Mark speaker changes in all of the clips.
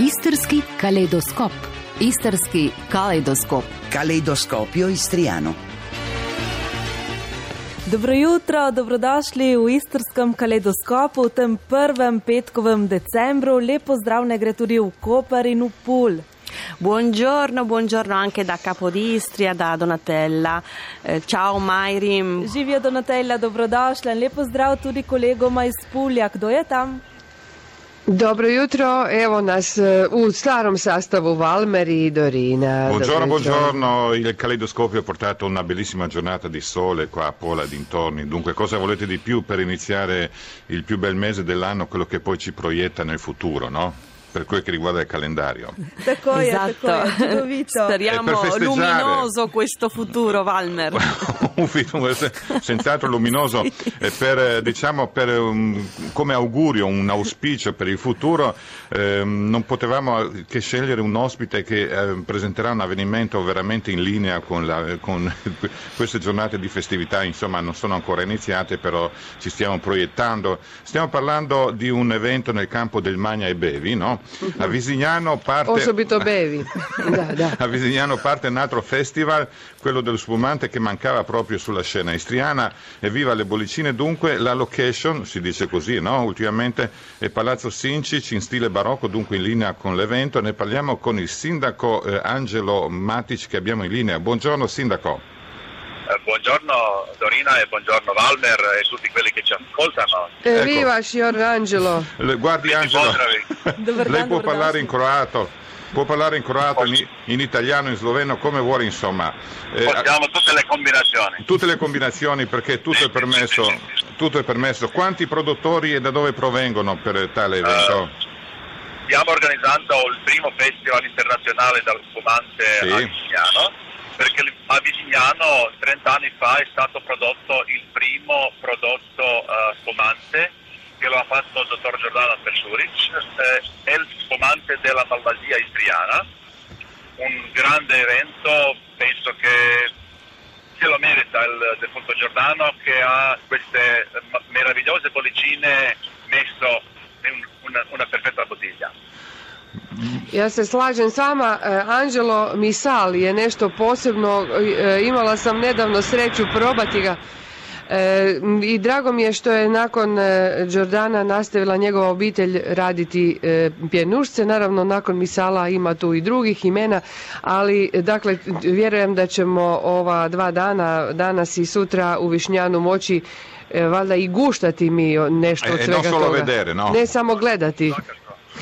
Speaker 1: Istarski kaleidoskop. Istarski kaleidoskop.
Speaker 2: Kaleidoskopio istriano.
Speaker 3: Dobro jutro, dobrodošli v istrskem kaleidoskopu v tem prvem petkovem decembru. Lepo zdrav ne gre tudi v Koper in v Pul.
Speaker 4: Buongiorno, buongiorno anche da Capodistria, da Donatella. Eh, ciao Majrim.
Speaker 3: Živijo Donatella, dobrodošla in lepo zdrav tudi kolegoma iz Pulja. Kdo je tam?
Speaker 5: Dobro jutro, evo nas u starom sastavu Valmer i Dorina.
Speaker 6: Buongiorno, buongiorno. Il caleidoscopio ha portato una bellissima giornata di sole qua a Pola dintorni. Dunque, cosa volete di più per iniziare il più bel mese dell'anno, quello che poi ci proietta nel futuro, no? Per quel che riguarda il calendario.
Speaker 3: Je,
Speaker 4: esatto.
Speaker 3: čudovito.
Speaker 4: Speriamo luminoso questo futuro, Valmer.
Speaker 6: un se- senz'altro luminoso eh, per, eh, diciamo, per, um, come augurio, un auspicio per il futuro. ehm, non potevamo che scegliere un ospite che eh, presenterà un avvenimento veramente in linea con, la- con queste giornate di festività, insomma non sono ancora iniziate, però ci stiamo proiettando. Stiamo parlando di un evento nel campo del Magna e Bevi, no? A Visignano parte...
Speaker 5: Osobito bevi. Da, da.
Speaker 6: A Visignano parte un altro festival, quello dello spumante che mancava proprio sulla scena istriana. Evviva le bollicine, dunque la location, si dice così, no? Ultimamente è Palazzo Sincic in stile barocco, dunque in linea con l'evento. Ne parliamo con il sindaco eh, Angelo Matic che abbiamo in linea. Buongiorno sindaco.
Speaker 7: Eh, Buongiorno Dorina e buongiorno Valmer e tutti quelli che ci ascoltano.
Speaker 5: E viva signor Angelo.
Speaker 6: Le- Guardi Angelo, lei può parlare in croato. Può parlare in croato, in, in italiano, in sloveno, come vuole, insomma. Eh,
Speaker 7: Possiamo tutte le combinazioni.
Speaker 6: tutte le combinazioni perché tutto è permesso, tutto è permesso. Quanti produttori e da dove provengono per tale evento?
Speaker 7: Stiamo organizzando il primo festival internazionale dello spumante
Speaker 6: Sì.
Speaker 7: a Visignano, perché a Visignano 30 anni fa è stato prodotto il primo prodotto eh, spumante che lo ha fatto il dottor Giordano Pesuric, eh, è il spumante della Malvasia istriana, un grande evento, penso che se lo merita il defunto Giordano che ha queste meravigliose bollicine messo in un- una, una perfetta bottiglia.
Speaker 5: Ja se slažem s vama, e, Angelo Misal je nešto posebno, e, imala sam nedavno sreću probati ga E, i drago mi je što je nakon Đordana nastavila njegova obitelj raditi pjenušce, naravno nakon Misala ima tu i drugih imena, ali dakle vjerujem da ćemo ova dva dana, danas i sutra u Višnjanu moći valjda i guštati mi nešto od svega toga.
Speaker 6: vedere, no?
Speaker 5: Ne samo gledati.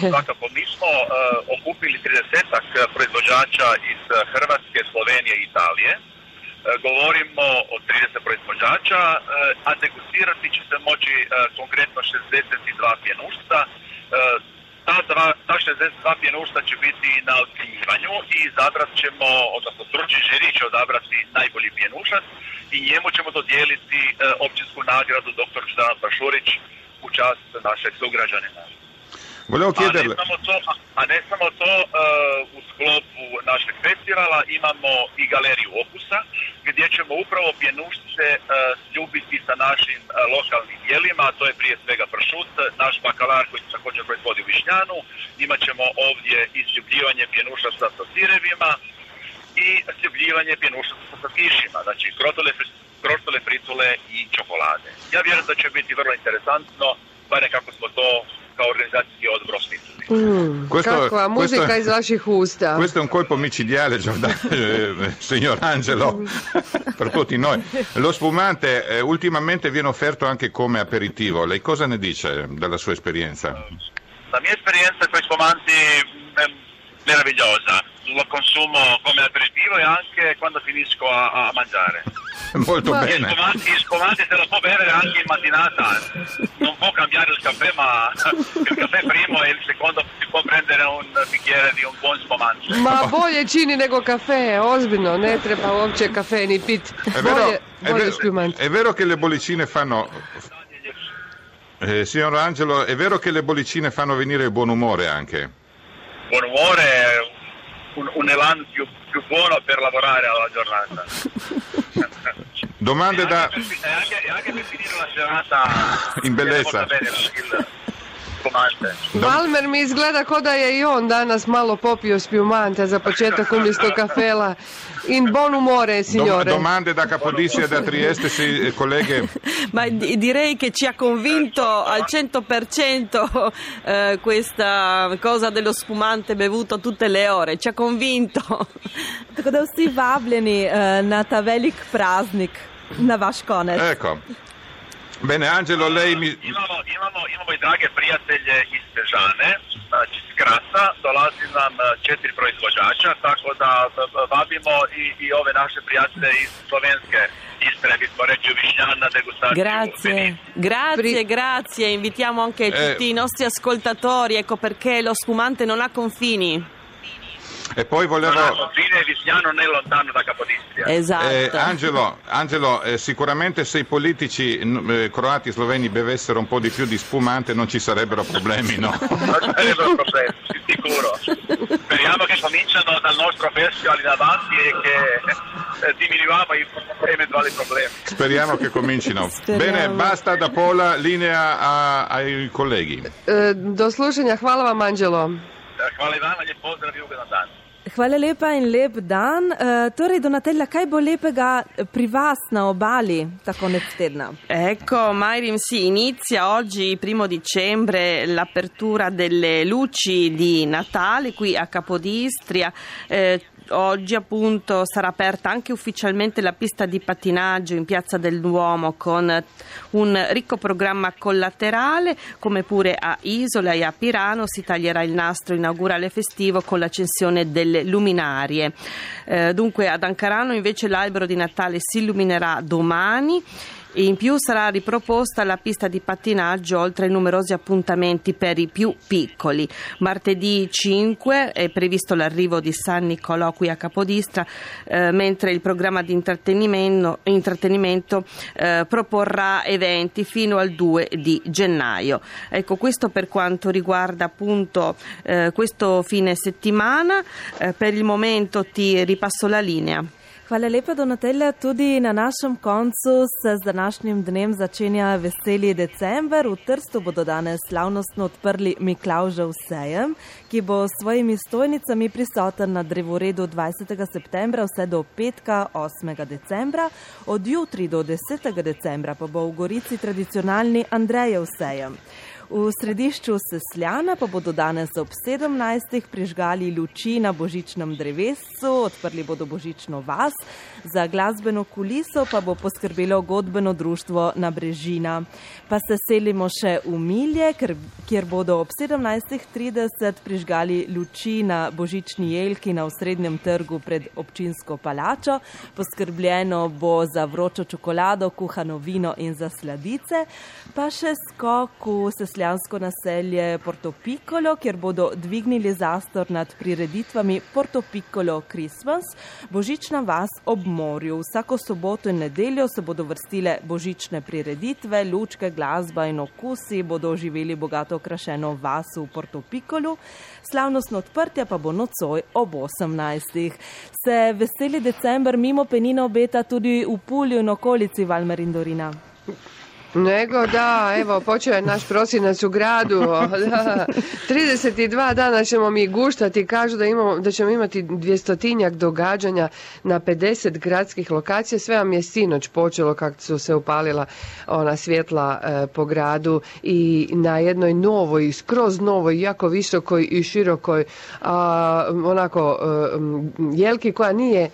Speaker 7: Svakako. Smo eh, okupili 30-ak proizvođača iz eh, Hrvatske, Slovenije i Italije. Govorimo o 30 proizvođača, a degustirati će se moći konkretno 62 pjenušca. Eh, ta, dva, ta 62 pjenušta će biti na ocjenjivanju i izabrat ćemo, odnosno stručni žiri će odabrati najbolji pjenušac i njemu ćemo dodijeliti općinsku nagradu dr. Ždana Pašurić u čast našeg sugrađanina.
Speaker 6: Volevo
Speaker 7: A ne samo to, a ne samo to u sklopu našeg festivala imamo i galeriju okusa gdje ćemo upravo pjenušce sljubiti sa našim e, lokalnim jelima, a to je prije svega pršut, naš bakalar koji se također proizvodi u Višnjanu, imat ćemo ovdje i sljubljivanje pjenušaca sa sirevima i sljubljivanje pjenušaca sa kišima, znači krotole, kroštole, fritule i čokolade. Ja vjerujem da će biti vrlo interesantno, barem kako smo to kao organizacijski odbor osmislili.
Speaker 5: Mm,
Speaker 6: Questo-
Speaker 5: kakva muzika
Speaker 6: questo-
Speaker 5: iz vaših usta.
Speaker 6: Questo è un colpo micidiale, Giordano, eh, signor Angelo, per tutti noi. Lo spumante eh, ultimamente viene offerto anche come aperitivo. Lei cosa ne dice dalla sua esperienza?
Speaker 7: La mia esperienza con i spumanti è meravigliosa, lo consumo come aperitivo e anche quando finisco a, a mangiare.
Speaker 6: Molto
Speaker 5: Ma-
Speaker 6: bene.
Speaker 7: spumanti, i spumanti se lo può bere anche in mattinata, non può cambiare il caffè, ma il caffè primo e il secondo si può prendere un bicchiere di un buon spumante.
Speaker 5: Ma bolje čini nego kafe, ozbiljno, ne treba uopće kafe ni pit.
Speaker 6: È vero,
Speaker 5: Bolje,
Speaker 6: è
Speaker 5: bolje
Speaker 6: vero-
Speaker 5: spumante.
Speaker 6: è vero che le bollicine fanno... Eh, signor Angelo, è vero che le bollicine fanno venire il buon umore anche?
Speaker 7: Buon umore, un, un elan più, più buono per lavorare alla giornata.
Speaker 6: Domande
Speaker 7: E
Speaker 6: da...
Speaker 7: anche, per, e anche- e anche per finire la serata
Speaker 6: In bellezza.
Speaker 7: spumante.
Speaker 5: Valmer mi izgleda ko da je i on danas malo popio spumante za početak umjesto kafela. In buon umore,
Speaker 6: Dom-
Speaker 5: signore.
Speaker 6: domande da Capodistria e da Trieste, sì, eh, colleghe.
Speaker 4: Ma di- direi che ci ha convinto al 100% eh, questa cosa dello spumante bevuto tutte le ore, ci ha convinto.
Speaker 3: Tako da vsi vabljeni eh, na ta velik praznik, na vaš konec.
Speaker 6: Ecco. Bene, Angelo, lei mi...
Speaker 7: Imamo, imamo, imamo i drage prijatelje iz Sežane, znači iz Grasa, dolazi nam četiri proizvođača, tako da vabimo i, i ove naše prijatelje iz Slovenske Istre, bismo reći u Višnjan na degustaciju.
Speaker 4: Grazie, grazie,
Speaker 5: Pri-
Speaker 4: grazie. Invitiamo anche
Speaker 6: Eh.
Speaker 4: tutti i nostri ascoltatori, ecco perché lo spumante non ha confini.
Speaker 6: E poi volevo...
Speaker 7: Confine Vignano non è lontano da Capodistria.
Speaker 4: Esatto.
Speaker 6: Eh, Angelo, Angelo, eh, sicuramente se i politici eh, croati e sloveni bevessero un po' di più di spumante non ci sarebbero problemi, no?
Speaker 7: Non sarebbero problemi, sicuro. Speriamo che cominciano dal nostro festival in avanti e che eh, diminuiamo i eventuali problemi.
Speaker 6: Speriamo che comincino.
Speaker 3: Speriamo.
Speaker 6: Bene, basta da Pola, linea a- ai colleghi.
Speaker 5: E, do slušanja, hvala vam Anđelo.
Speaker 7: Eh, Hvala i vama, lijep pozdrav i ugodan dan.
Speaker 3: Hvala lepa in lep dan. Eh, torej, Donatella, kaj bo lepega pri vas na obali ta konec tedna?
Speaker 4: Ecco, Mairim, sì, inizia oggi, primo dicembre, l'apertura delle luci di Natale qui a Capodistria. Eh, Oggi appunto sarà aperta anche ufficialmente la pista di pattinaggio in Piazza del Duomo con un ricco programma collaterale, come pure a Isola e a Pirano si taglierà il nastro inaugurale festivo con l'accensione delle luminarie. Eh, dunque ad Ancarano invece l'albero di Natale si illuminerà domani. In più sarà riproposta la pista di pattinaggio oltre ai numerosi appuntamenti per i più piccoli. Martedì 5 è previsto l'arrivo di San Nicolò qui a Capodistra, eh, mentre il programma di intrattenimento, intrattenimento, eh, proporrà eventi fino al 2 di gennaio. Ecco, questo per quanto riguarda appunto eh, questo fine settimana. Eh, per il momento ti ripasso la linea.
Speaker 3: Hvala lepa, Donatella. Tudi na našem koncu se z današnjim dnem začenja veseli december. V Trstu bodo danes slavnostno odprli Miklaužev sejem, ki bo s svojimi stojnicami prisoten na drevoredu 20. septembra vse do petka 8. decembra. Od jutri do 10. decembra pa bo v Gorici tradicionalni Andrejev sejem. V središču Sesljana pa bodo danes ob 17. prižgali luči na božičnem drevescu, odprli bodo božično vas, za glasbeno kuliso pa bo poskrbelo godbeno društvo na Brežina. Pa se selimo še v Milje, kjer bodo ob 17.30 prižgali luči na božični jelki na osrednjem trgu pred občinsko palačo. Poskrbljeno bo za vročo čokolado, kuhano vino in za sladice, pa še skok v sesljansko naselje Porto Piccolo, kjer bodo dvignili zastor nad prireditvami Porto Piccolo Christmas, božična vas ob morju. Vsako soboto in nedeljo se bodo vrstile božične prireditve, lučke, glasba in okusi bodo živeli bogato okrašeno vas v Porto Piccolu. Slavnostno odprtje pa bo nocoj ob 18. Se veseli december mimo penina obeta tudi v Pulju in okolici Valmer in Dorina.
Speaker 5: Nego da, evo, počeo je naš prosinac u gradu, da, 32 dana ćemo mi guštati, kažu da, imamo, da ćemo imati dvjestotinjak događanja na 50 gradskih lokacija, sve vam je sinoć počelo kako su se upalila ona svjetla e, po gradu i na jednoj novoj, skroz novoj, jako visokoj i širokoj, a, onako, e, jelki koja nije e,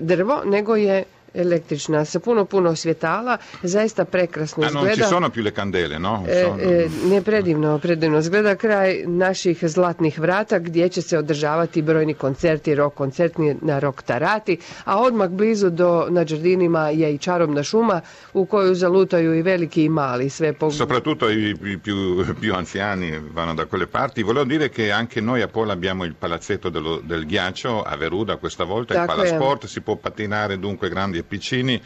Speaker 5: drvo, nego je električna, sa puno, puno svjetala, zaista prekrasno
Speaker 6: Ah, non ci
Speaker 5: izgleda.
Speaker 6: sono più le candele, no?
Speaker 5: E,
Speaker 6: Sono-
Speaker 5: e, ne predivno, predivno zgleda kraj naših zlatnih vrata gdje će se održavati brojni koncerti, rock koncertni na rock tarati, a odmah blizu do na Đardinima je i čarobna šuma u koju zalutaju i veliki i mali, sve po...
Speaker 6: Soprattutto i, più, più anziani vanno da quelle parti. Volevo dire che anche noi a Pola abbiamo il palazzetto dello- del ghiaccio a Veruda questa volta, il palasport, si può pattinare dunque grandi e Piccini,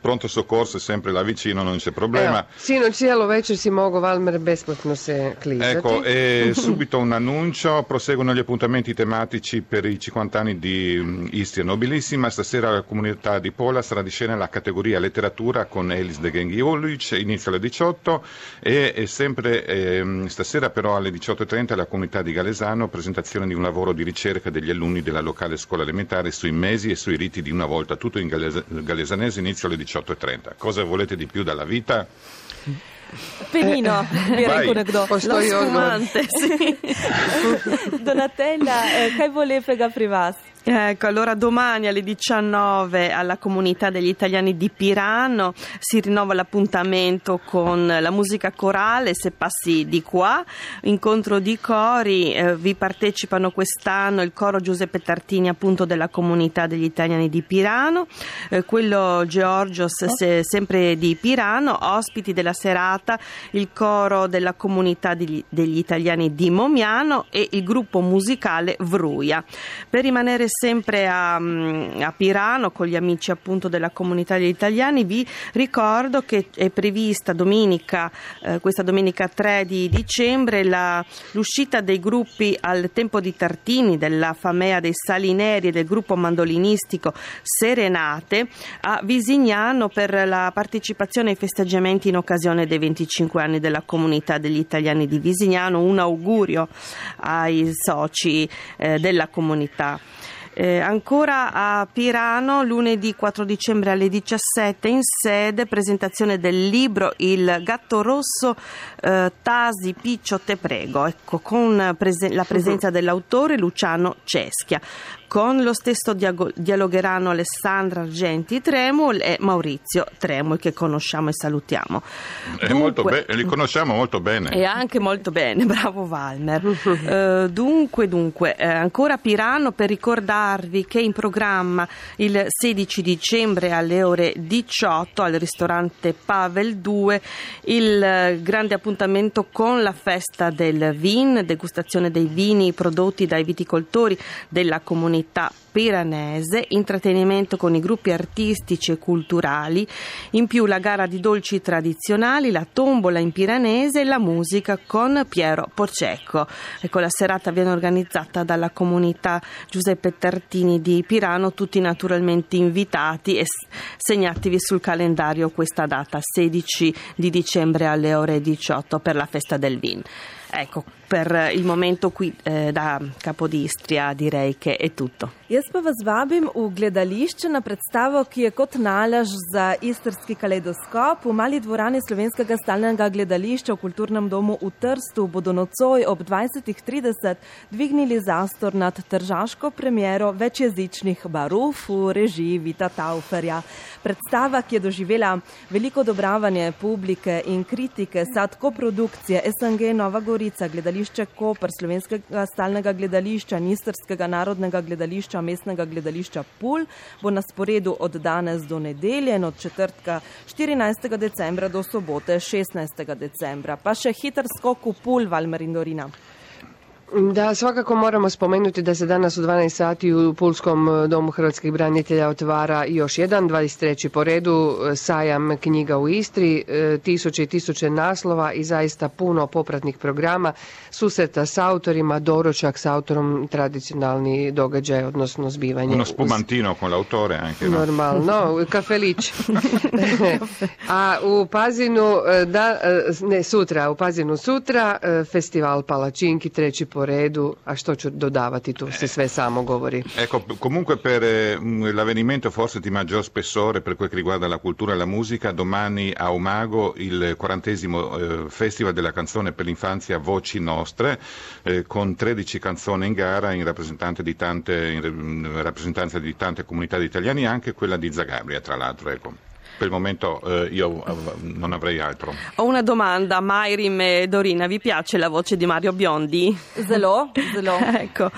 Speaker 6: pronto soccorso è sempre là vicino, non c'è problema.
Speaker 5: Evo, sinoć večer si mogu Valmer besplatno se klizati.
Speaker 6: Ecco, e subito un annuncio, proseguono gli appuntamenti tematici per i 50 anni di mm, Istria Nobilissima, stasera la comunità di Pola sarà di scena la categoria letteratura con Elis de Gengiolic, inizia alle 18 e, sempre ehm, stasera però alle 18.30 la comunità di Galesano presentazione di un lavoro di ricerca degli alunni della locale scuola elementare sui mesi e sui riti di una volta, tutto in galesa- galesanese, inizio alle 18.30. Cosa volete di più dalla vita?
Speaker 3: Penino, rekel nekdo.
Speaker 5: Postoji odgovor.
Speaker 4: Spumante, sì.
Speaker 3: Donatella, eh, kaj bo lepega pri vas?
Speaker 4: Ecco, allora domani alle 19 alla comunità degli italiani di Pirano si rinnova l'appuntamento con la musica corale Se passi di qua, incontro di cori, eh, vi partecipano quest'anno il coro Giuseppe Tartini appunto della comunità degli italiani di Pirano, eh, quello Georgios se- sempre di Pirano, ospiti della serata il coro della comunità degli, degli italiani di Momiano e il gruppo musicale Vruia. Per rimanere sempre a, mm, a Pirano con gli amici appunto della comunità degli italiani vi ricordo che è prevista domenica, eh, questa domenica 3 di dicembre la- l'uscita dei gruppi al tempo di Tartini della Famea dei Salineri e del gruppo mandolinistico Serenate a Visignano per la partecipazione ai festeggiamenti in occasione dei 25 anni della comunità degli italiani di Visignano. Un augurio ai soci eh, della comunità. Eh, ancora a Pirano, lunedì 4 dicembre alle 17 in sede, presentazione del libro Il gatto rosso eh, Tasi Piccio Te prego, ecco, con prese- la presenza dell'autore Luciano Ceschia. Con lo stesso dialogheranno Alessandra Argenti Tremol e Maurizio Tremol che conosciamo e salutiamo.
Speaker 6: È molto
Speaker 4: Dunque-
Speaker 6: be- li conosciamo molto bene.
Speaker 4: e anche molto bene, bravo Valmer. Eh, dunque, dunque, eh, ancora Pirano per ricordarvi che in programma il 16 dicembre alle ore 18 al ristorante Pavel 2 il grande appuntamento con la festa del vin, degustazione dei vini prodotti dai viticoltori della comunità 있다. Piranese, intrattenimento con i gruppi artistici e culturali, in più la gara di dolci tradizionali, la tombola in piranese e la musica con Piero Porcecco. Ecco, la serata viene organizzata dalla comunità Giuseppe Tartini di Pirano, tutti naturalmente invitati e segnatevi sul calendario questa data, 16 di dicembre alle ore 18 per la festa del vin. Ecco, per il momento qui eh, da Capodistria direi che è tutto.
Speaker 3: Jaz pa vas vabim v gledališče na predstavo, ki je kot nalaž za istrski kaleidoskop. V mali dvorani slovenskega stalnega gledališča v kulturnem domu v Trstu bodo nocoj ob 20.30 dvignili zastor nad tržaško premiero večjezičnih baruf v režiji Vita Tauferja. Predstava, ki je doživela veliko odobravanje publike in kritike, sad koprodukcije SNG Nova Gorica, gledališče Koper, slovenskega stalnega gledališča, Nistrskega narodnega gledališča, mestnega gledališča Pul, bo na sporedu od danes do nedelje in od četrtka 14. decembra do sobote 16. decembra. Pa še hiter skok v Pul, Valmer in Dorina.
Speaker 5: Da, svakako moramo spomenuti da se danas u 12 sati u Pulskom e, domu hrvatskih branitelja otvara još jedan, 23. po redu, e, sajam knjiga u Istri, e, tisuće i tisuće naslova i zaista puno popratnih programa, susreta s autorima, doručak s autorom, tradicionalni događaj, odnosno zbivanje.
Speaker 6: Uno
Speaker 5: uz-
Speaker 6: spumantino con l'autore anche, no?
Speaker 5: Normalno, kafelić. A u Pazinu, da, ne sutra, u Pazinu sutra, festival Palačinki, treći po redu, a što ću dodavati, tu se sve samo govori.
Speaker 6: Ecco, comunque per eh, l'avvenimento forse di maggior spessore per quel che riguarda la cultura e la musica, domani a Umago il quarantesimo eh, Festival della canzone per l'infanzia Voci Nostre, eh, con 13 canzoni in gara in, rappresentante di tante, in, in rappresentanza di tante comunità di italiani, anche quella di Zagabria tra l'altro. Ecco. Per il momento eh, io non avrei altro.
Speaker 4: Ho una domanda, Mairim e Dorina, vi piace la voce di Mario Biondi?
Speaker 3: Zelo, zelo.
Speaker 4: ecco.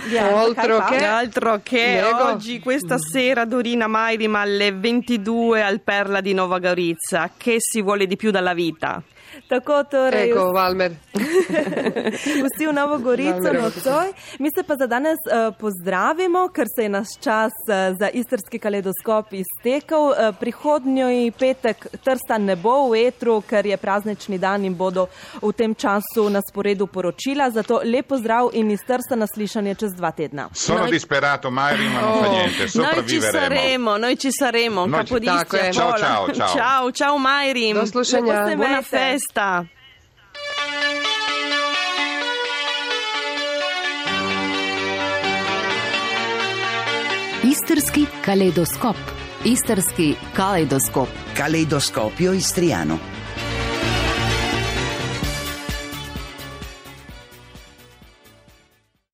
Speaker 3: Pa?
Speaker 5: che-
Speaker 4: Altro che oggi, questa sera, Dorina Mairim alle 22 al Perla di Nova Gorizia. Che si vuole di più dalla vita?
Speaker 3: Tako torej.
Speaker 5: Eko, Valmer.
Speaker 3: Vsi v Novo Gorico nocoj. Mi se pa za danes uh, pozdravimo, ker se je naš čas uh, za istrski kaleidoskop iztekel. Uh, prihodnji petek Trsta ne bo v etru, ker je praznični dan in bodo v tem času na sporedu poročila. Zato lepo zdrav in iz Trsta naslišanje čez dva tedna.
Speaker 6: Sono disperato, Mairi, ma non fa niente,
Speaker 4: Noi ci saremo, noi ci saremo.
Speaker 6: Noi ci-
Speaker 5: Tako.
Speaker 6: Ciao, ciao, ciao.
Speaker 4: Ciao, ciao Mairi.
Speaker 5: Do slušanja.
Speaker 4: Buona
Speaker 3: Imejte.
Speaker 4: Festa.
Speaker 1: Istrski kaleidoskop. Istrski kaleidoskop.
Speaker 2: Caleidoscopio istriano.